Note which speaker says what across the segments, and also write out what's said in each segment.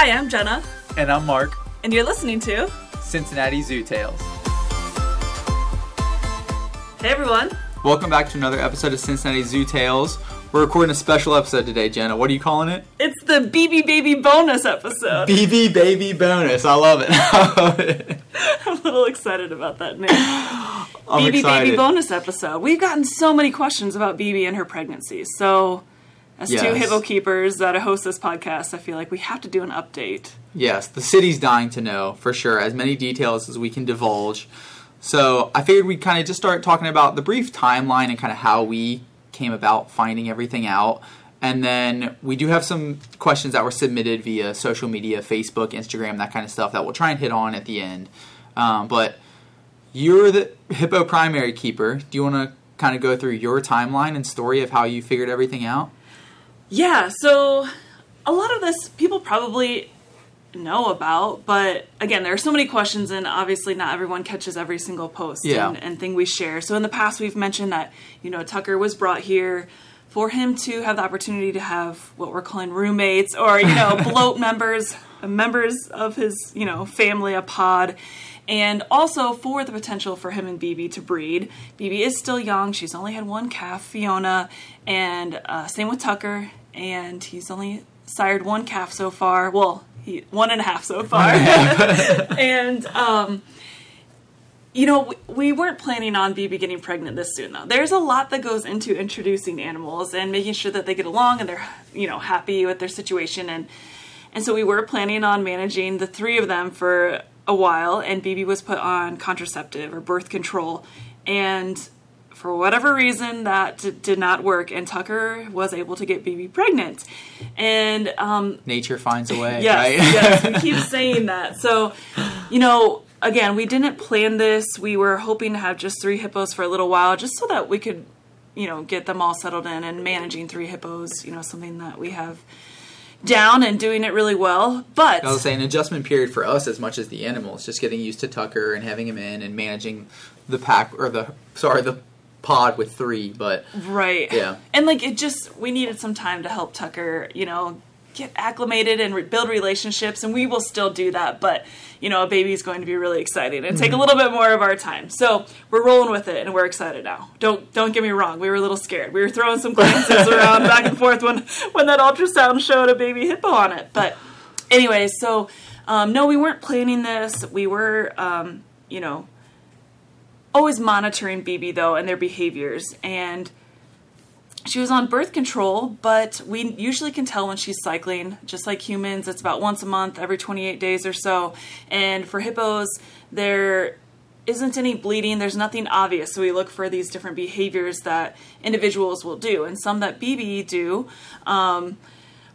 Speaker 1: Hi, I'm Jenna,
Speaker 2: And I'm Mark,
Speaker 1: and you're listening to.
Speaker 2: Cincinnati Zoo Tales.
Speaker 1: Hey, everyone.
Speaker 2: Welcome back to another episode of Cincinnati Zoo Tales. We're recording a special episode today, Jenna. What are you calling it?
Speaker 1: It's the BB Baby bonus episode.
Speaker 2: BB Baby Bonus. I love it. I love it.
Speaker 1: I'm a little excited about that name.
Speaker 2: I'm
Speaker 1: BB
Speaker 2: excited.
Speaker 1: Baby bonus episode. We've gotten so many questions about BB and her pregnancy. So, as two hippo keepers that host this podcast, I feel like we have to do an update.
Speaker 2: Yes, the city's dying to know for sure, as many details as we can divulge. So I figured we'd kind of just start talking about the brief timeline and kind of how we came about finding everything out. And then we do have some questions that were submitted via social media, Facebook, Instagram, that kind of stuff that we'll try and hit on at the end. Um, but you're the hippo primary keeper. Do you want to kind of go through your timeline and story of how you figured everything out?
Speaker 1: Yeah, so a lot of this people probably know about, but again, there are so many questions, and obviously not everyone catches every single post
Speaker 2: Yeah.
Speaker 1: and, and thing we share. So in the past, we've mentioned that you know Tucker was brought here for him to have the opportunity to have what we're calling roommates or you know bloat members, members of his you know family, a pod. And also for the potential for him and BB to breed. BB is still young. She's only had one calf, Fiona, and uh, same with Tucker. And he's only sired one calf so far. Well, he, one and a half so far. and um, you know, we, we weren't planning on BB getting pregnant this soon, though. There's a lot that goes into introducing animals and making sure that they get along and they're, you know, happy with their situation. And and so we were planning on managing the three of them for a while. And BB was put on contraceptive or birth control, and for whatever reason that d- did not work. And Tucker was able to get BB pregnant. And um,
Speaker 2: Nature finds a way,
Speaker 1: Yes,
Speaker 2: right?
Speaker 1: yes, we keep saying that. So, you know, again, we didn't plan this. We were hoping to have just three hippos for a little while, just so that we could, you know, get them all settled in. And managing three hippos, you know, something that we have down and doing it really well. But
Speaker 2: I was saying adjustment period for us as much as the animals, just getting used to Tucker and having him in and managing the pack or the sorry the pod with three. But
Speaker 1: Right.
Speaker 2: Yeah.
Speaker 1: And like it just we needed some time to help Tucker, you know, get acclimated and re- build relationships and we will still do that, but you know, a baby is going to be really exciting and take a little bit more of our time. So, we're rolling with it and we're excited now. Don't don't get me wrong, we were a little scared. We were throwing some glances around back and forth when when that ultrasound showed a baby hippo on it. But anyway, so um, no, we weren't planning this. We were um, you know, always monitoring BB though and their behaviors and she was on birth control, but we usually can tell when she's cycling, just like humans. It's about once a month, every 28 days or so. And for hippos, there isn't any bleeding, there's nothing obvious. So we look for these different behaviors that individuals will do. And some that BB do, um,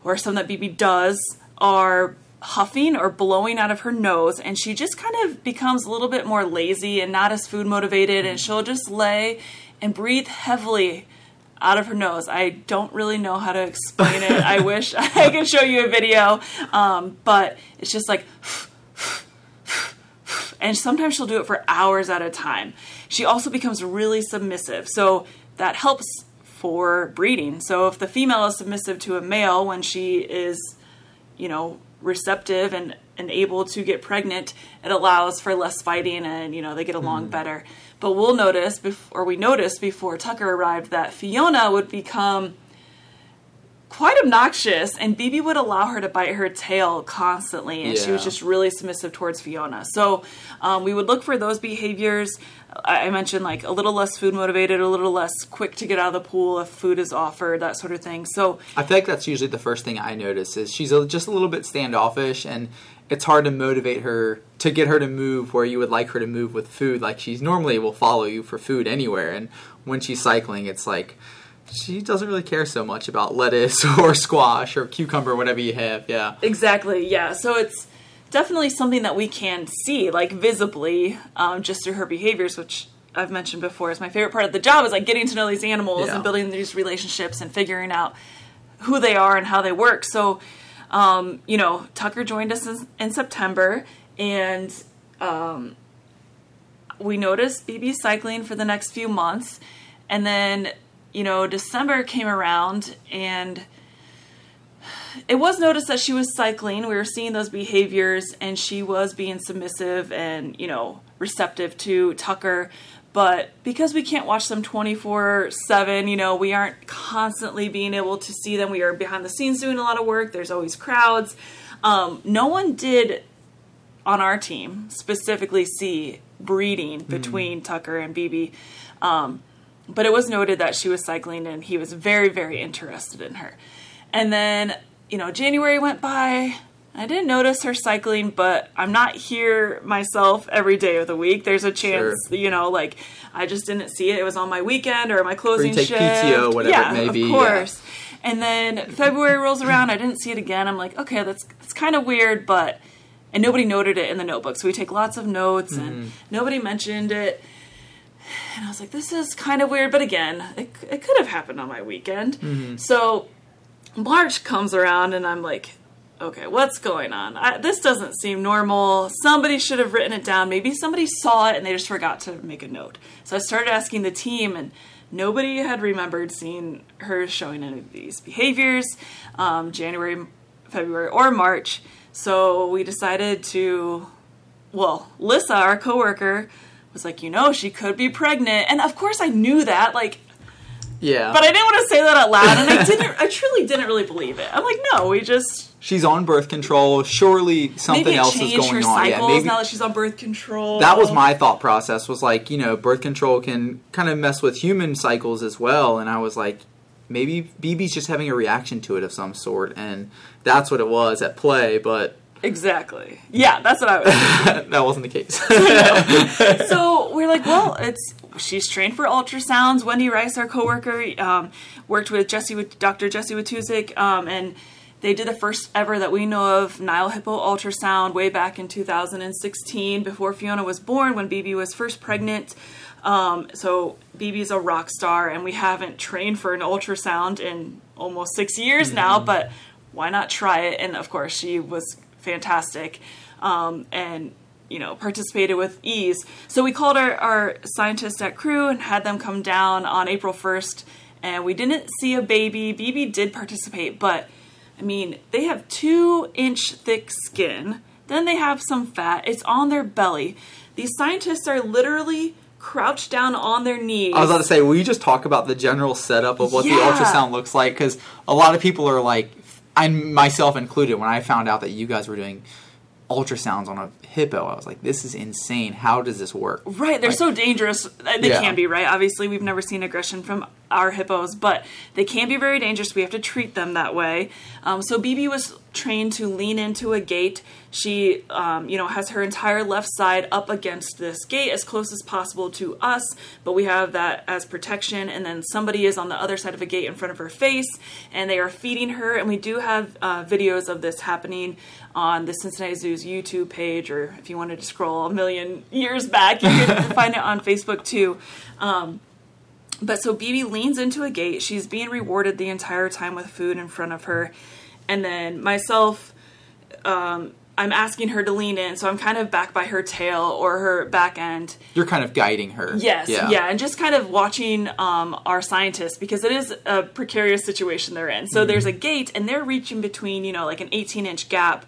Speaker 1: or some that BB does, are huffing or blowing out of her nose. And she just kind of becomes a little bit more lazy and not as food motivated. And she'll just lay and breathe heavily out of her nose. I don't really know how to explain it. I wish I could show you a video, um, but it's just like, and sometimes she'll do it for hours at a time. She also becomes really submissive, so that helps for breeding. So if the female is submissive to a male when she is, you know, receptive and, and able to get pregnant, it allows for less fighting and, you know, they get along mm-hmm. better. But we'll notice, before, or we noticed before Tucker arrived, that Fiona would become quite obnoxious and Bibi would allow her to bite her tail constantly and she was just really submissive towards Fiona. So um, we would look for those behaviors. I I mentioned like a little less food motivated, a little less quick to get out of the pool if food is offered, that sort of thing. So
Speaker 2: I feel like that's usually the first thing I notice is she's a, just a little bit standoffish and it's hard to motivate her to get her to move where you would like her to move with food. Like she's normally will follow you for food anywhere, and when she's cycling, it's like she doesn't really care so much about lettuce or squash or cucumber, whatever you have. Yeah.
Speaker 1: Exactly, yeah. So it's definitely something that we can see, like visibly, um, just through her behaviors, which I've mentioned before is my favorite part of the job is like getting to know these animals
Speaker 2: Yeah.
Speaker 1: and building these relationships and figuring out who they are and how they work. So, um, you know, Tucker joined us in, in September and um, we noticed BB cycling for the next few months. And then, you know, December came around and it was noticed that she was cycling. We were seeing those behaviors, and she was being submissive and you know receptive to Tucker. But because we can't watch them 24 7, you know, we aren't constantly being able to see them. We are behind the scenes doing a lot of work. There's always crowds. Um, no one did on our team specifically see breeding between Tucker and BB. Um, but it was noted that she was cycling and he was very, very interested in her. And then, you know, January went by. I didn't notice her cycling, but I'm not here myself every day of the week. There's a chance,
Speaker 2: Sure.
Speaker 1: you know, like I just didn't see it. It was on my weekend or my closing
Speaker 2: take
Speaker 1: shift.
Speaker 2: PTO, whatever it
Speaker 1: yeah,
Speaker 2: may
Speaker 1: of
Speaker 2: be, yeah.
Speaker 1: course. And then February rolls around. I didn't see it again. I'm like, okay, that's that's kind of weird, but and nobody noted it in the notebook. So we take lots of notes,
Speaker 2: Mm-hmm.
Speaker 1: and nobody mentioned it. And I was like, this is kind of weird, but again, it, it could have happened on my weekend.
Speaker 2: Mm-hmm.
Speaker 1: So March comes around, and I'm like, okay, what's going on? I, this doesn't seem normal. Somebody should have written it down. Maybe somebody saw it and they just forgot to make a note. So I started asking the team, and nobody had remembered seeing her showing any of these behaviors um, January, February, or March. So we decided to, well, Lissa, our coworker, was like, you know, she could be pregnant. And of course I knew that. Like,
Speaker 2: Yeah.
Speaker 1: but I didn't want to say that out loud, and I didn't. I truly didn't really believe it. I'm like, no, we just
Speaker 2: She's on birth control. Surely something else is going
Speaker 1: her
Speaker 2: on.
Speaker 1: cycles
Speaker 2: Yeah, maybe
Speaker 1: now that she's on birth control.
Speaker 2: that was my thought process. Was like, you know, birth control can kind of mess with human cycles as well. And I was like, maybe BB's just having a reaction to it of some sort, and that's what it was at play. But
Speaker 1: exactly. Yeah, that's what I was.
Speaker 2: that wasn't the case.
Speaker 1: so we're like, well, it's she's trained for ultrasounds. Wendy Rice, our coworker, um, worked with Jesse, with Dr. Jesse Wojtusik, um, and they did the first ever that we know of Nile Hippo ultrasound way back in 2016, before Fiona was born, when BB was first pregnant. Um, so BB's a rock star, and we haven't trained for an ultrasound in almost six years now. But why not try it? And of course, she was fantastic, um, and you know participated with ease. So we called our, our scientists at CREW and had them come down on April first, and we didn't see a baby. BB did participate, but I mean they have two inch thick skin. Then they have some fat. It's on their belly. These scientists are literally crouched down on their knees.
Speaker 2: I was about to say, will you just talk about the general setup of what
Speaker 1: Yeah.
Speaker 2: the ultrasound looks like? Because a lot of people are like, I myself included, when I found out that you guys were doing ultrasounds on a hippo, I was like, this is insane. How does this work?
Speaker 1: Right, they're
Speaker 2: Like-
Speaker 1: so dangerous. Uh, They
Speaker 2: Yeah.
Speaker 1: can be, right? Obviously, we've never seen aggression from our hippos, but they can be very dangerous. We have to treat them that way. Um, so BB was trained to lean into a gate. She, um, you know, has her entire left side up against this gate as close as possible to us, but we have that as protection. And then somebody is on the other side of a gate in front of her face, and they are feeding her. And we do have uh, videos of this happening on the Cincinnati Zoo's YouTube page, or if you wanted to scroll a million years back, you can find it on Facebook too. Um, but so BB leans into a gate. She's being rewarded the entire time with food in front of her. And then myself, um, I'm asking her to lean in. So I'm kind of back by her tail or her back end.
Speaker 2: You're kind of guiding her.
Speaker 1: Yes, yeah. and just kind of watching um, our scientists because it is a precarious situation they're in. So there's a gate, and they're reaching between, you know, like an 18 inch gap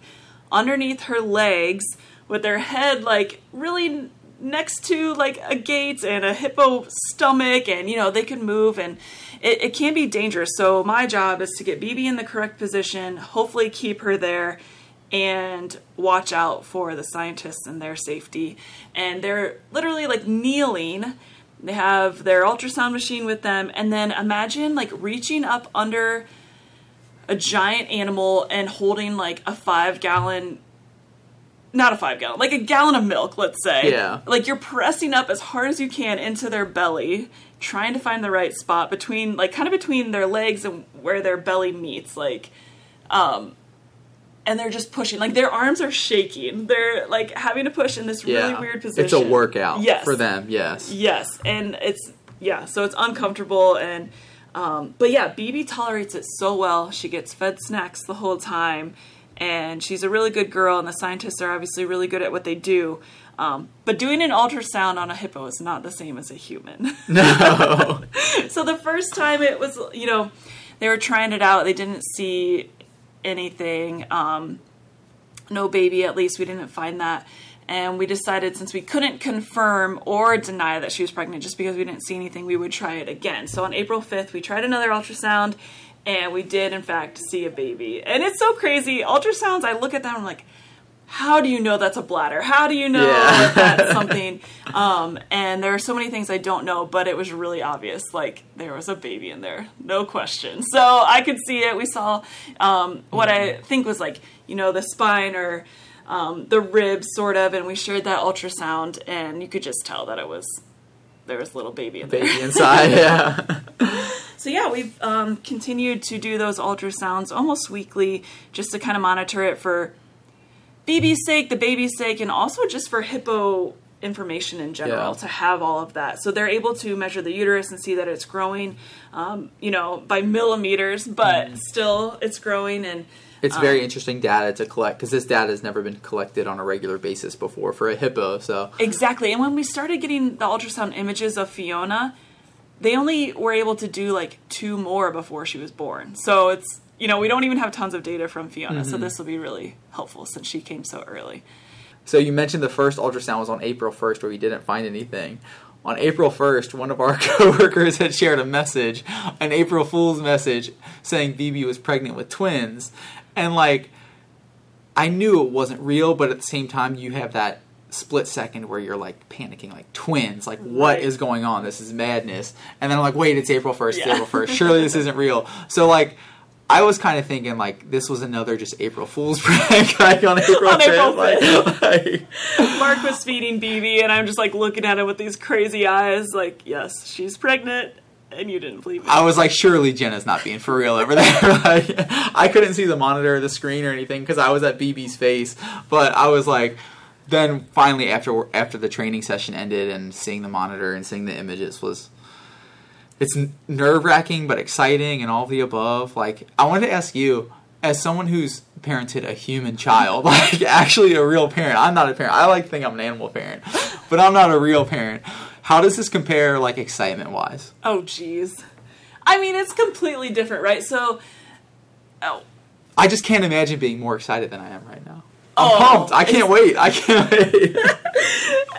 Speaker 1: underneath her legs with their head like really next to like a gate and a hippo stomach, and you know, they can move and it, it can be dangerous. So my job is to get BB in the correct position, hopefully keep her there and watch out for the scientists and their safety. And they're literally like kneeling. They have their ultrasound machine with them, and then imagine like reaching up under a giant animal and holding like a five gallon not a five gallon, like a gallon of milk, let's say.
Speaker 2: Yeah.
Speaker 1: Like you're pressing up as hard as you can into their belly, trying to find the right spot between, like, kind of between their legs and where their belly meets. Like, um, and they're just pushing. Like their arms are shaking. They're like having to push in this really weird position.
Speaker 2: It's a workout
Speaker 1: Yes.
Speaker 2: for them, yes.
Speaker 1: Yes, and it's yeah, so it's uncomfortable and um, but yeah, BB tolerates it so well. She gets fed snacks the whole time, and she's a really good girl. And the scientists are obviously really good at what they do. Um, but doing an ultrasound on a hippo is not the same as a human.
Speaker 2: No.
Speaker 1: so the first time it was, you know, they were trying it out. They didn't see anything. Um, no baby, at least we didn't find that. And we decided since we couldn't confirm or deny that she was pregnant just because we didn't see anything, we would try it again. So on April 5th, we tried another ultrasound and we did, in fact, see a baby. And it's so crazy. Ultrasounds, I look at them, I'm like, how do you know that's a bladder? How do you know
Speaker 2: Yeah.
Speaker 1: that that's something? Um, and there are so many things I don't know, but it was really obvious. Like there was a baby in there, no question. So I could see it. We saw um, what I think was like, you know, the spine or um, the ribs, sort of, and we shared that ultrasound, and you could just tell that it was there was a little baby in there.
Speaker 2: Baby inside, yeah.
Speaker 1: So yeah, we've um, continued to do those ultrasounds almost weekly, just to kind of monitor it for BB's sake, the baby's sake, and also just for hippo information in general
Speaker 2: Yeah.
Speaker 1: to have all of that. So they're able to measure the uterus and see that it's growing, um, you know, by millimeters, but
Speaker 2: Mm-hmm.
Speaker 1: still it's growing and.
Speaker 2: It's very interesting data to collect because this data has never been collected on a regular basis before for a hippo. So
Speaker 1: Exactly. And when we started getting the ultrasound images of Fiona, they only were able to do like two more before she was born. So it's, you know, we don't even have tons of data from Fiona. So mm-hmm. this will be really helpful since she came so early.
Speaker 2: So you mentioned the first ultrasound was on April 1st where we didn't find anything. On April 1st, one of our coworkers had shared a message, an April Fool's message, saying BB was pregnant with twins. And like, I knew it wasn't real, but at the same time, you have that split second where you're like panicking, like twins, like what
Speaker 1: Right.
Speaker 2: is going on? This is madness. And then I'm like, wait, it's April 1st,
Speaker 1: Yeah.
Speaker 2: April 1st. Surely this isn't real. So like, I was kind of thinking like this was another just April Fool's prank like on April
Speaker 1: On April
Speaker 2: 5th. Like, like,
Speaker 1: Mark was feeding BB, and I'm just like looking at him with these crazy eyes, like, yes, she's pregnant, and you didn't believe me.
Speaker 2: I was like, surely Jenna's not being for real over there. like, I couldn't see the monitor or the screen or anything because I was at BB's face. But I was like, then finally after after the training session ended and seeing the monitor and seeing the images was. It's nerve wracking but exciting and all of the above. Like I wanted to ask you, as someone who's parented a human child, like actually a real parent. I'm not a parent. I like to think I'm an animal parent, but I'm not a real parent. How does this compare, like excitement wise?
Speaker 1: oh, jeez. I mean, it's completely different, right? So, oh,
Speaker 2: I just can't imagine being more excited than I am right now. I'm
Speaker 1: Oh,
Speaker 2: pumped. I can't wait. I can't wait.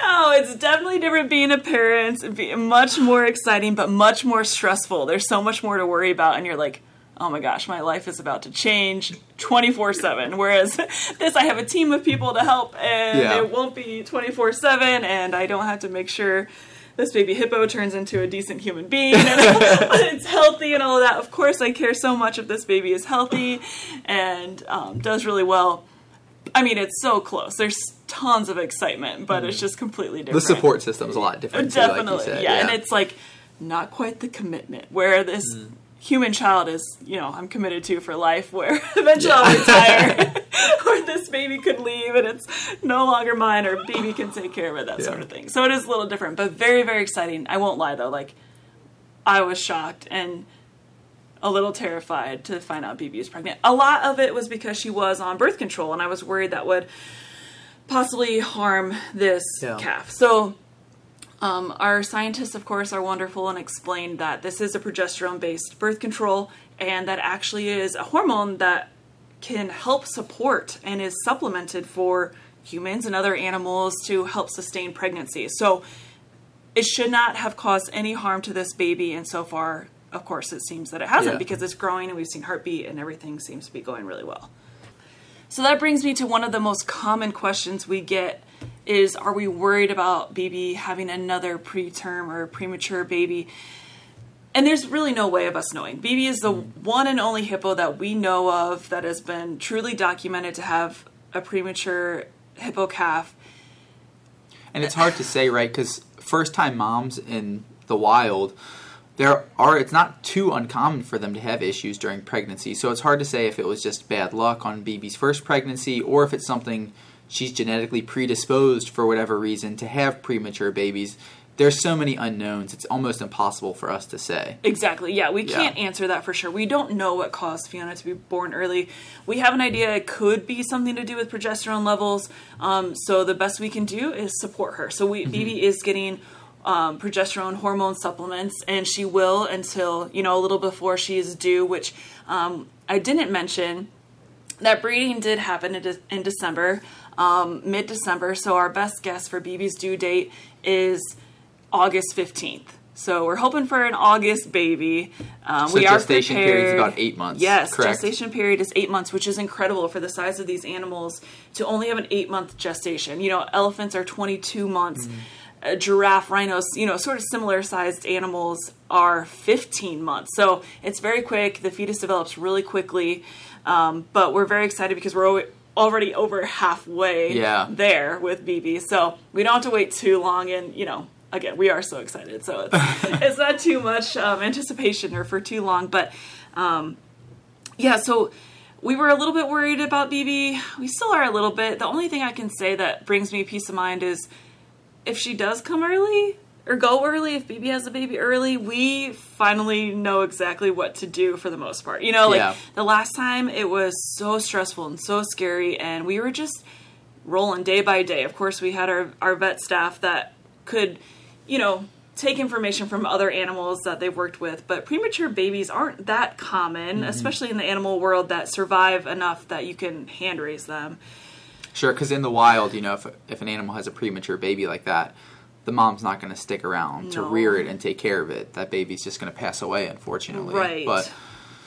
Speaker 1: Oh, it's definitely different being a parent. It'd be much more exciting, but much more stressful. There's so much more to worry about, and you're like, oh my gosh, my life is about to change 24 7. Whereas this, I have a team of people to help, and
Speaker 2: Yeah.
Speaker 1: it won't be 24 7, and I don't have to make sure this baby hippo turns into a decent human being and it's healthy and all of that. Of course, I care so much if this baby is healthy and um, does really well. I mean, it's so close. There's tons of excitement, but it's just completely different.
Speaker 2: the support system's a lot different. too,
Speaker 1: Definitely,
Speaker 2: like you said.
Speaker 1: yeah. And it's like not quite the commitment where this
Speaker 2: Mm.
Speaker 1: human child is, you know, I'm committed to for life. Where eventually
Speaker 2: Yeah.
Speaker 1: I'll retire, or this baby could leave and it's no longer mine, or baby can take care of it, that sort of thing. So it is a little different, but very, very exciting. I won't lie though, like I was shocked and a little terrified to find out BB is pregnant. A lot of it was because she was on birth control, and I was worried that would possibly harm this
Speaker 2: Yeah.
Speaker 1: calf. So, um, our scientists, of course, are wonderful and explained that this is a progesterone based birth control, and that actually is a hormone that can help support and is supplemented for humans and other animals to help sustain pregnancy. So, it should not have caused any harm to this baby, and so far, of course, it seems that it hasn't
Speaker 2: Yeah.
Speaker 1: because it's growing and we've seen heartbeat and everything seems to be going really well. So that brings me to one of the most common questions we get is are we worried about BB having another preterm or premature baby? And there's really no way of us knowing. BB is the one and only hippo that we know of that has been truly documented to have a premature hippo calf.
Speaker 2: and it's hard to say, right? Because first time moms in the wild, there are it's not too uncommon for them to have issues during pregnancy. So it's hard to say if it was just bad luck on BB's first pregnancy or if it's something she's genetically predisposed for whatever reason to have premature babies. There's so many unknowns. It's almost impossible for us to say.
Speaker 1: Exactly. Yeah, we can't answer that for sure. We don't know what caused Fiona to be born early. We have an idea it could be something to do with progesterone levels. Um, so the best we can do is support her. So we BB is getting um, progesterone hormone supplements, and she will until you know a little before she is due. Which um, I didn't mention that breeding did happen in, de- in December, um, mid December. So our best guess for BB's due date is August 15th. So we're hoping for an August baby. Um,
Speaker 2: So
Speaker 1: we are
Speaker 2: gestation
Speaker 1: prepared.
Speaker 2: period is about eight months,
Speaker 1: Yes,
Speaker 2: correct?
Speaker 1: gestation period is eight months, which is incredible for the size of these animals to only have an eight month gestation. You know, elephants are 22 months.
Speaker 2: Mm-hmm.
Speaker 1: A giraffe, rhinos, you know, sort of similar sized animals are 15 months. So it's very quick. The fetus develops really quickly. Um, but we're very excited because we're al- already over halfway
Speaker 2: Yeah.
Speaker 1: there with BB. So we don't have to wait too long. And, you know, again, we are so excited. So it's, it's not too much um, anticipation or for too long. But um, yeah, so we were a little bit worried about BB. We still are a little bit. The only thing I can say that brings me peace of mind is if she does come early or go early, if BB has a baby early, we finally know exactly what to do for the most part. You know, like
Speaker 2: Yeah.
Speaker 1: the last time it was so stressful and so scary, and we were just rolling day by day. Of course, we had our, our vet staff that could, you know, take information from other animals that they've worked with, but premature babies aren't that common, mm-hmm. especially in the animal world that survive enough that you can hand raise them.
Speaker 2: Sure, because in the wild, you know, if if an animal has a premature baby like that, the mom's not going to stick around to rear it and take care of it. That baby's just going to pass away, unfortunately.
Speaker 1: Right.
Speaker 2: But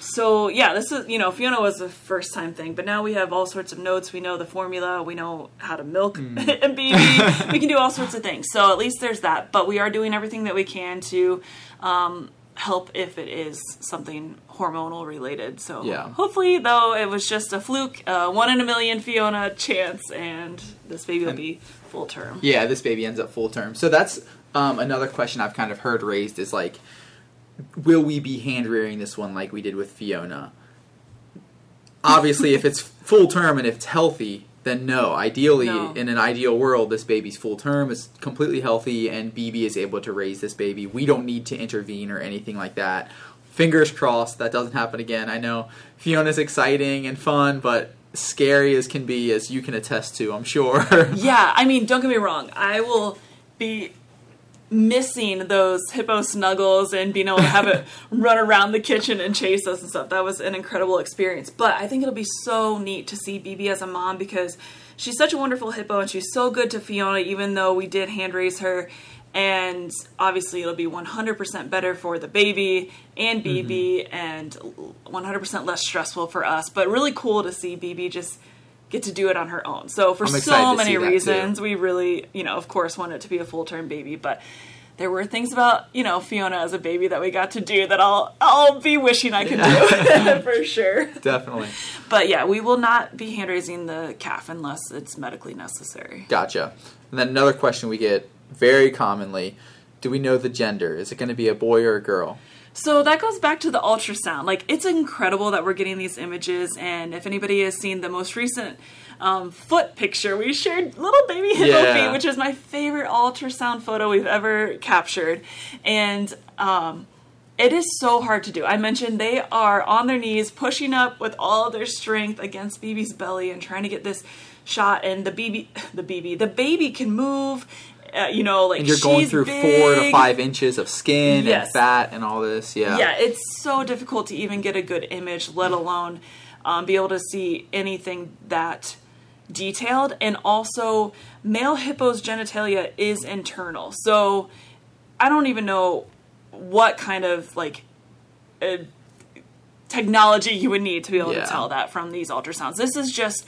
Speaker 1: So yeah, this is you know Fiona was a first time thing, but now we have all sorts of notes. We know the formula. We know how to milk
Speaker 2: Hmm.
Speaker 1: a baby. we can do all sorts of things. So at least there's that. But we are doing everything that we can to um, help if it is something hormonal related. So
Speaker 2: Yeah.
Speaker 1: hopefully though it was just a fluke, uh, one in a million Fiona chance, and this baby will be full term.
Speaker 2: yeah, this baby ends up full term. So that's um, another question I've kind of heard raised is like, will we be hand rearing this one like we did with Fiona? Obviously, if it's full term and if it's healthy, then no. Ideally,
Speaker 1: No.
Speaker 2: in an ideal world, this baby's full term, is completely healthy, and BB is able to raise this baby. We don't need to intervene or anything like that. Fingers crossed that doesn't happen again. I know Fiona's exciting and fun, but scary as can be, as you can attest to, I'm sure.
Speaker 1: Yeah, I mean, don't get me wrong. I will be missing those hippo snuggles and being able to have it run around the kitchen and chase us and stuff. That was an incredible experience. But I think it'll be so neat to see BB as a mom because she's such a wonderful hippo and she's so good to Fiona, even though we did hand raise her. And obviously, it'll be 100% better for the baby and BB mm-hmm. and 100% less stressful for us. But really cool to see BB just get to do it on her own. So for so many
Speaker 2: too.
Speaker 1: reasons, we really, you know, of course, want it to be a full term baby, but there were things about, you know, Fiona as a baby that we got to do that I'll I'll be wishing I could do for sure.
Speaker 2: Definitely.
Speaker 1: But yeah, we will not be hand raising the calf unless it's medically necessary.
Speaker 2: Gotcha. And then another question we get very commonly do we know the gender? Is it going to be a boy or a girl?
Speaker 1: So that goes back to the ultrasound. Like it's incredible that we're getting these images, and if anybody has seen the most recent um, foot picture, we shared little baby hippo
Speaker 2: Yeah.
Speaker 1: feet, which is my favorite ultrasound photo we've ever captured, and um, it is so hard to do. I mentioned they are on their knees, pushing up with all their strength against BB's belly and trying to get this shot. And the BB, the BB, the baby can move. Uh, you know, like
Speaker 2: And you're going through four to five inches of skin
Speaker 1: Yes.
Speaker 2: and fat and all this. Yeah.
Speaker 1: Yeah, it's so difficult to even get a good image, let alone um, be able to see anything that detailed. And also, male hippo's genitalia is internal, so I don't even know what kind of like uh, technology you would need to be able
Speaker 2: Yeah.
Speaker 1: to tell that from these ultrasounds. This is just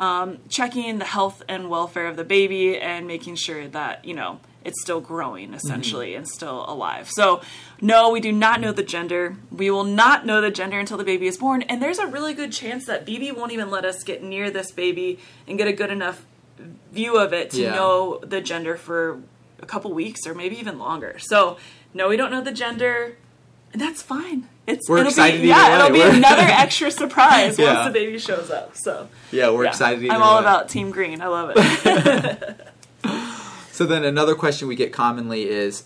Speaker 1: um, checking the health and welfare of the baby and making sure that you know it's still growing essentially and still alive. So, no, we do not know the gender. We will not know the gender until the baby is born, and there's a really good chance that BB won't even let us get near this baby and get a good enough view of it to
Speaker 2: Yeah.
Speaker 1: know the gender for a couple weeks or maybe even longer. So, no, we don't know the gender, that's fine. It's
Speaker 2: We're
Speaker 1: it'll
Speaker 2: excited
Speaker 1: Be, yeah,
Speaker 2: way.
Speaker 1: it'll be another extra surprise
Speaker 2: Yeah.
Speaker 1: once the baby shows up. So
Speaker 2: Yeah, we're
Speaker 1: yeah,
Speaker 2: excited
Speaker 1: I'm all
Speaker 2: way.
Speaker 1: about Team Green. I love it.
Speaker 2: So then another question we get commonly is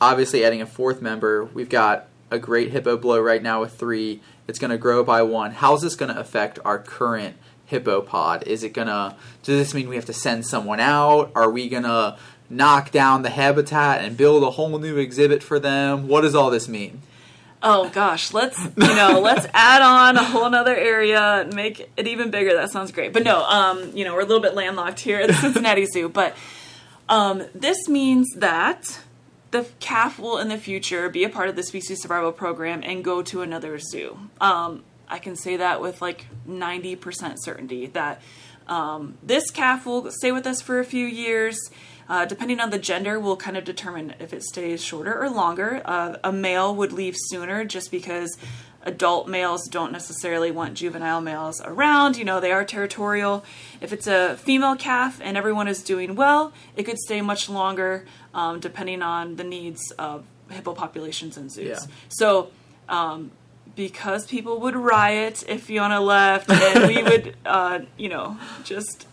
Speaker 2: obviously adding a fourth member. We've got a great hippo bloat right now with three. It's going to grow by one. How's this going to affect our current hippo pod? Is it going to, does this mean we have to send someone out? Are we going to knock down the habitat and build a whole new exhibit for them? What does all this mean?
Speaker 1: Oh gosh, let's you know, let's add on a whole nother area, make it even bigger. That sounds great. But no, um, you know, we're a little bit landlocked here at the Cincinnati Zoo. But um, this means that the calf will in the future be a part of the species survival program and go to another zoo. Um, I can say that with like 90% certainty that um, this calf will stay with us for a few years. Uh, depending on the gender, will kind of determine if it stays shorter or longer. Uh, a male would leave sooner just because adult males don't necessarily want juvenile males around. You know, they are territorial. If it's a female calf and everyone is doing well, it could stay much longer um, depending on the needs of hippo populations in zoos.
Speaker 2: Yeah.
Speaker 1: So, um, because people would riot if Fiona left, and we would, uh, you know, just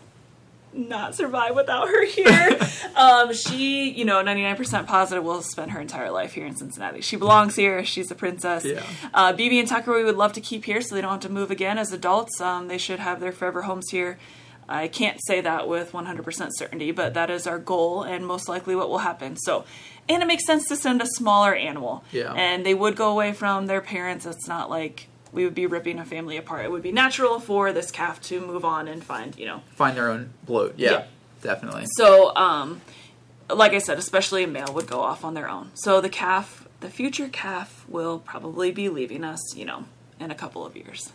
Speaker 1: not survive without her here. um, she, you know, 99% positive will spend her entire life here in Cincinnati. She belongs here. She's a princess.
Speaker 2: Yeah.
Speaker 1: Uh, BB and Tucker we would love to keep here so they don't have to move again as adults. Um, they should have their forever homes here. I can't say that with 100% certainty, but that is our goal and most likely what will happen. So, and it makes sense to send a smaller animal.
Speaker 2: Yeah.
Speaker 1: And they would go away from their parents. It's not like we would be ripping a family apart. It would be natural for this calf to move on and find, you know,
Speaker 2: Find their own bloat. Yeah,
Speaker 1: Yeah.
Speaker 2: definitely.
Speaker 1: so, um, like I said, especially a male would go off on their own. So the calf, the future calf, will probably be leaving us, you know, in a couple of years.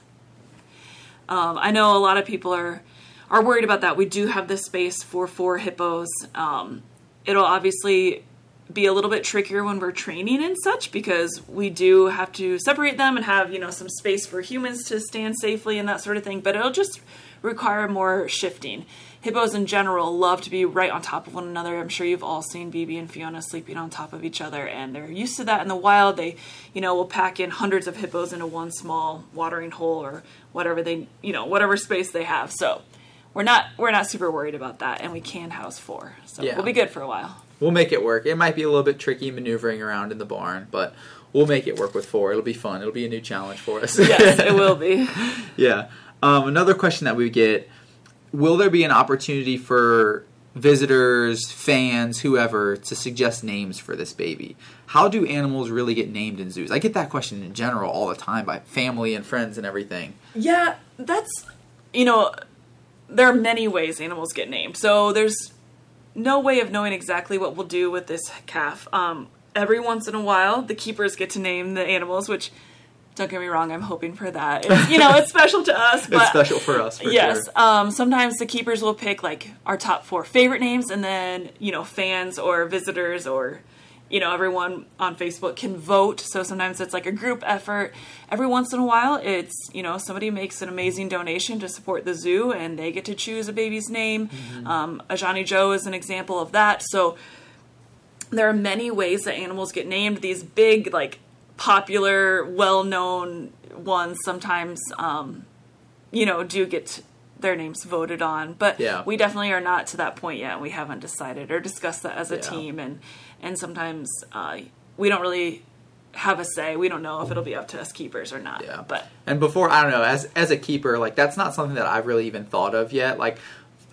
Speaker 1: Um, I know a lot of people are are worried about that. We do have this space for four hippos. Um, it'll obviously be a little bit trickier when we're training and such because we do have to separate them and have you know some space for humans to stand safely and that sort of thing. But it'll just require more shifting. Hippos in general love to be right on top of one another. I'm sure you've all seen BB and Fiona sleeping on top of each other, and they're used to that in the wild. They, you know, will pack in hundreds of hippos into one small watering hole or whatever they, you know, whatever space they have. So we're not we're not super worried about that, and we can house four, so
Speaker 2: Yeah.
Speaker 1: we'll be good for a while.
Speaker 2: We'll make it work. It might be a little bit tricky maneuvering around in the barn, but we'll make it work with four. It'll be fun. It'll be a new challenge for us.
Speaker 1: Yes, it will be.
Speaker 2: Yeah. Um, another question that we get Will there be an opportunity for visitors, fans, whoever, to suggest names for this baby? How do animals really get named in zoos? I get that question in general all the time by family and friends and everything.
Speaker 1: Yeah, that's you know, there are many ways animals get named. So there's no way of knowing exactly what we'll do with this calf. Um, every once in a while, the keepers get to name the animals, which don't get me wrong, I'm hoping for that. It's, you know, it's special to us, but
Speaker 2: it's special for us, for
Speaker 1: yes.
Speaker 2: sure.
Speaker 1: Um, sometimes the keepers will pick like our top four favorite names, and then you know fans or visitors or you know everyone on Facebook can vote. So sometimes it's like a group effort. Every once in a while, it's you know somebody makes an amazing donation to support the zoo, and they get to choose a baby's name.
Speaker 2: Mm-hmm.
Speaker 1: Um, Ajani Joe is an example of that. So there are many ways that animals get named. These big like popular, well-known ones sometimes, um, you know, do get their names voted on. But
Speaker 2: Yeah.
Speaker 1: we definitely are not to that point yet. We haven't decided or discussed that as a
Speaker 2: Yeah.
Speaker 1: team, and and sometimes uh, we don't really have a say. We don't know if it'll be up to us keepers or not.
Speaker 2: Yeah.
Speaker 1: But
Speaker 2: And before, I don't know, as as a keeper, like that's not something that I've really even thought of yet. Like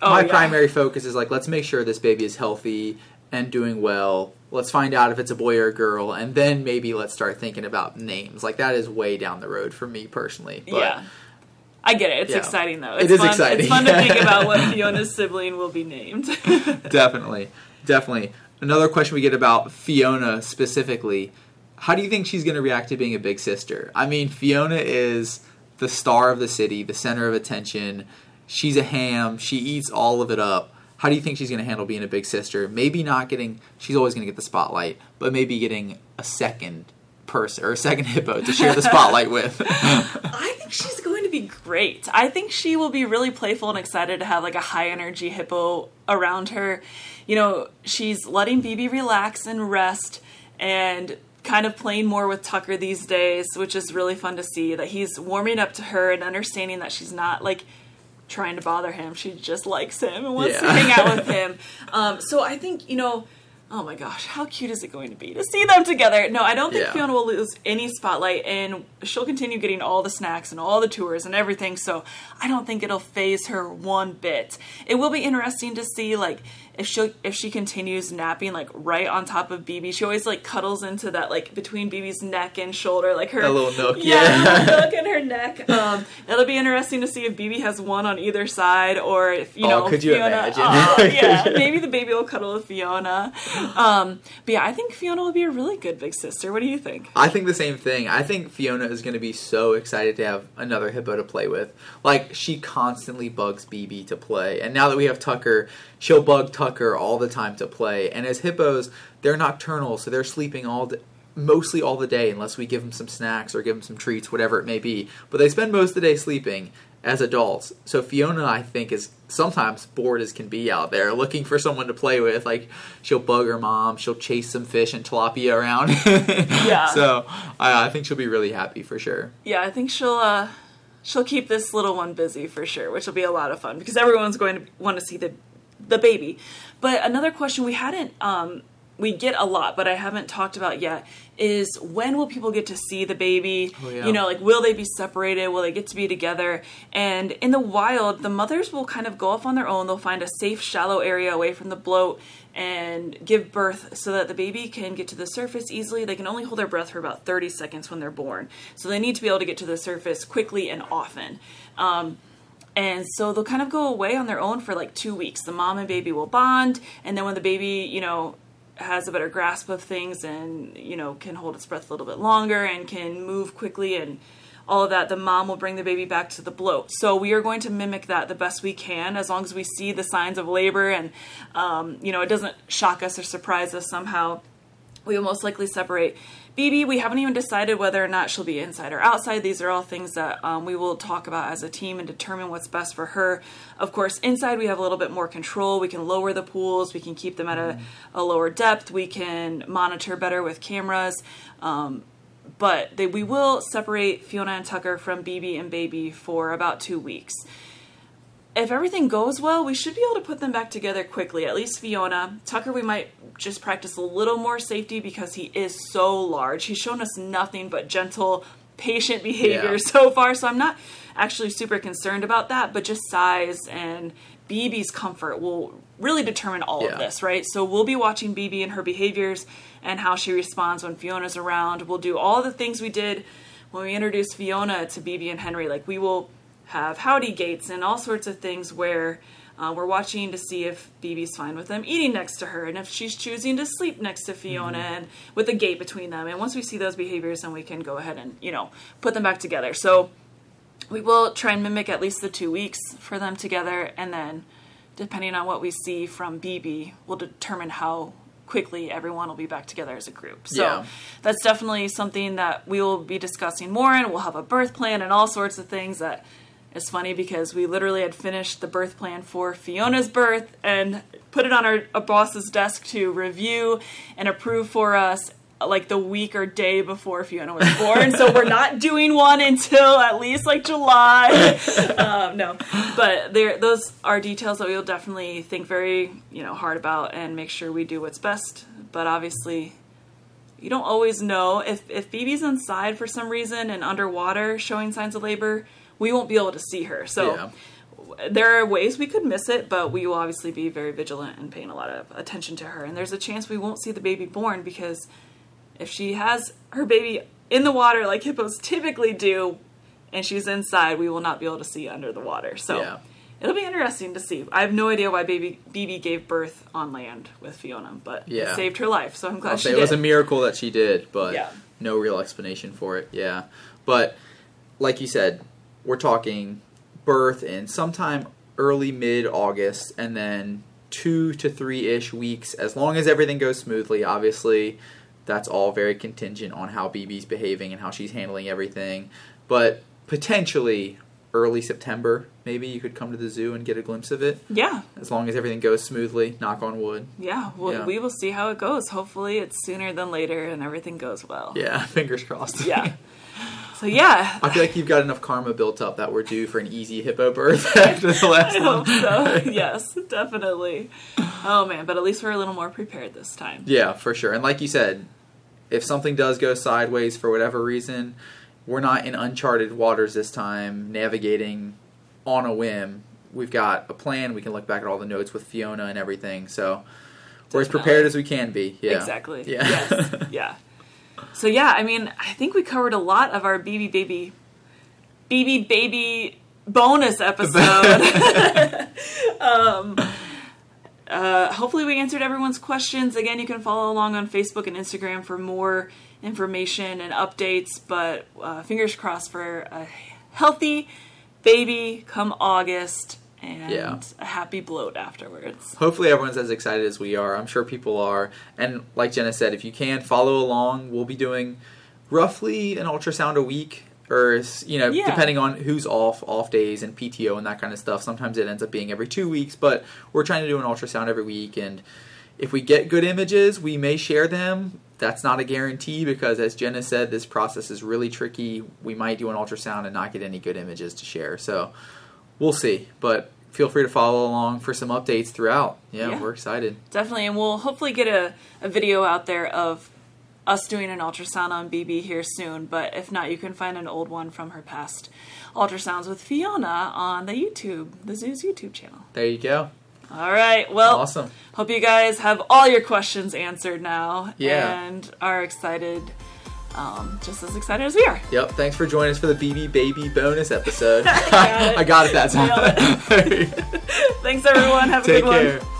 Speaker 1: Oh,
Speaker 2: my
Speaker 1: yeah.
Speaker 2: primary focus is like let's make sure this baby is healthy and doing well. Let's find out if it's a boy or a girl, and then maybe let's start thinking about names. Like that is way down the road for me personally. But
Speaker 1: yeah. I get it. It's
Speaker 2: Yeah.
Speaker 1: exciting though.
Speaker 2: It
Speaker 1: It's fun.
Speaker 2: exciting.
Speaker 1: It's fun to think about what Fiona's sibling will be named.
Speaker 2: definitely, definitely. Another question we get about Fiona specifically: How do you think she's going to react to being a big sister? I mean, Fiona is the star of the city, the center of attention. She's a ham. She eats all of it up. How do you think she's going to handle being a big sister? Maybe not getting. She's always going to get the spotlight, but maybe getting a second person or a second hippo to share the spotlight with.
Speaker 1: I think she's going to be great. I think she will be really playful and excited to have like a high energy hippo around her. You know, she's letting BB relax and rest and kind of playing more with Tucker these days, which is really fun to see that he's warming up to her and understanding that she's not like trying to bother him. She just likes him and wants to hang out with him. Um, so I think, you know, oh my gosh, how cute is it going to be to see them together? No, I don't think
Speaker 2: Yeah.
Speaker 1: Fiona will lose any spotlight and she'll continue getting all the snacks and all the tours and everything. So I don't think it'll faze her one bit. It will be interesting to see like if she if she continues napping like right on top of BB, she always like cuddles into that like between BB's neck and shoulder, like her
Speaker 2: A little nook,
Speaker 1: yeah,
Speaker 2: yeah.
Speaker 1: little nook in her neck. Um, it'll be interesting to see if BB has one on either side, or if you
Speaker 2: Oh,
Speaker 1: know
Speaker 2: could you imagine?
Speaker 1: oh, yeah, maybe the baby will cuddle with Fiona. Um, but yeah, I think Fiona will be a really good big sister. What do you think?
Speaker 2: I think the same thing. I think Fiona is going to be so excited to have another hippo to play with. Like she constantly bugs BB to play, and now that we have Tucker, she'll bug Tucker all the time to play. And as hippos, they're nocturnal, so they're sleeping all day, mostly all the day, unless we give them some snacks or give them some treats, whatever it may be. But they spend most of the day sleeping as adults. So Fiona, I think, is sometimes bored as can be out there, looking for someone to play with. Like she'll bug her mom, she'll chase some fish and tilapia around.
Speaker 1: Yeah.
Speaker 2: So I, I think she'll be really happy for sure.
Speaker 1: Yeah, I think she'll uh, she'll keep this little one busy for sure, which will be a lot of fun because everyone's going to want to see the the baby. But another question we hadn't um, we get a lot, but I haven't talked about yet is when will people get to see the baby?
Speaker 2: Oh, yeah.
Speaker 1: You know, like will they be separated? Will they get to be together? And in the wild, the mothers will kind of go off on their own. They'll find a safe, shallow area away from the bloat and give birth so that the baby can get to the surface easily. They can only hold their breath for about 30 seconds when they're born. So they need to be able to get to the surface quickly and often. Um, and so they'll kind of go away on their own for like two weeks. The mom and baby will bond, and then when the baby, you know, has a better grasp of things and you know can hold its breath a little bit longer and can move quickly and all of that the mom will bring the baby back to the bloat so we are going to mimic that the best we can as long as we see the signs of labor and um, you know it doesn't shock us or surprise us somehow we will most likely separate BB. We haven't even decided whether or not she'll be inside or outside. These are all things that um, we will talk about as a team and determine what's best for her. Of course, inside we have a little bit more control. We can lower the pools, we can keep them at a, a lower depth, we can monitor better with cameras. Um, but they, we will separate Fiona and Tucker from BB and Baby for about two weeks if everything goes well, we should be able to put them back together quickly. At least Fiona. Tucker, we might just practice a little more safety because he is so large. He's shown us nothing but gentle, patient behavior
Speaker 2: Yeah.
Speaker 1: so far, so I'm not actually super concerned about that, but just size and BB's comfort will really determine all
Speaker 2: Yeah.
Speaker 1: of this, right? So we'll be watching BB and her behaviors and how she responds when Fiona's around. We'll do all the things we did when we introduced Fiona to BB and Henry. Like we will have howdy gates and all sorts of things where uh, we're watching to see if BB's fine with them eating next to her and if she's choosing to sleep next to Fiona and with a gate between them. And once we see those behaviors, then we can go ahead and, you know, put them back together. So we will try and mimic at least the two weeks for them together and then depending on what we see from BB, we'll determine how quickly everyone will be back together as a group. So
Speaker 2: Yeah.
Speaker 1: that's definitely something that we will be discussing more and we'll have a birth plan and all sorts of things that is funny because we literally had finished the birth plan for Fiona's birth and put it on our, our boss's desk to review and approve for us like the week or day before Fiona was born. so we're not doing one until at least like July. um, no, but there those are details that we will definitely think very you know hard about and make sure we do what's best. But obviously, you don't always know if if BB's inside for some reason and underwater showing signs of labor, we won't be able to see her. So.
Speaker 2: Yeah.
Speaker 1: There are ways we could miss it, but we will obviously be very vigilant and paying a lot of attention to her. And there's a chance we won't see the baby born because if she has her baby in the water like hippos typically do and she's inside we will not be able to see under the water so
Speaker 2: Yeah.
Speaker 1: it'll be interesting to see i have no idea why baby bb gave birth on land with fiona but
Speaker 2: Yeah.
Speaker 1: it saved her life so i'm glad
Speaker 2: I'll
Speaker 1: she
Speaker 2: say it was a miracle that she did, but
Speaker 1: Yeah.
Speaker 2: no real explanation for it. Yeah. But like you said, we're talking birth in sometime early mid August and then two to three ish weeks, as long as everything goes smoothly, obviously. That's all very contingent on how BB's behaving and how she's handling everything. But potentially early September, maybe you could come to the zoo and get a glimpse of it.
Speaker 1: yeah
Speaker 2: As long as everything goes smoothly, knock on wood.
Speaker 1: yeah, well,
Speaker 2: Yeah.
Speaker 1: we will see how it goes hopefully it's sooner than later and everything goes well
Speaker 2: Yeah, fingers crossed.
Speaker 1: yeah so yeah
Speaker 2: I feel like you've got enough karma built up that we're due for an easy hippo birth after the last
Speaker 1: I hope
Speaker 2: one.
Speaker 1: so. yes, definitely. Oh man, but at least we're a little more prepared this time.
Speaker 2: Yeah, for sure. And like you said, if something does go sideways for whatever reason, we're not in uncharted waters this time, navigating on a whim we've got a plan. We can look back at all the notes with Fiona and everything. So we're as prepared as we can be. Yeah,
Speaker 1: Exactly.
Speaker 2: Yeah.
Speaker 1: Yes. yeah. So yeah, I mean, I think we covered a lot of our BB baby, BB baby bonus episode. um, uh, hopefully, we answered everyone's questions. Again, you can follow along on Facebook and Instagram for more information and updates. But uh, fingers crossed for a healthy baby come August and
Speaker 2: Yeah.
Speaker 1: a happy bloat afterwards.
Speaker 2: Hopefully, everyone's as excited as we are. I'm sure people are. And like Jenna said, if you can follow along, we'll be doing roughly an ultrasound a week, or you know,
Speaker 1: Yeah.
Speaker 2: depending on who's off, off days and PTO and that kind of stuff. Sometimes it ends up being every two weeks, but we're trying to do an ultrasound every week. And if we get good images, we may share them. That's not a guarantee because, as Jenna said, this process is really tricky. We might do an ultrasound and not get any good images to share. So we'll see. But feel free to follow along for some updates throughout. Yeah,
Speaker 1: Yeah.
Speaker 2: we're excited.
Speaker 1: Definitely, and we'll hopefully get a, a video out there of us doing an ultrasound on Bibi here soon. But if not, you can find an old one from her past ultrasounds with Fiona on the YouTube, the Zoo's YouTube channel.
Speaker 2: There you go.
Speaker 1: All right, well,
Speaker 2: Awesome.
Speaker 1: hope you guys have all your questions answered now
Speaker 2: Yeah.
Speaker 1: and are excited, um, just as excited as we are.
Speaker 2: Yep. Thanks for joining us for the Bibi Baby bonus episode.
Speaker 1: got it.
Speaker 2: I got it that time.
Speaker 1: Thanks, everyone. Have a
Speaker 2: Take
Speaker 1: good one.
Speaker 2: care.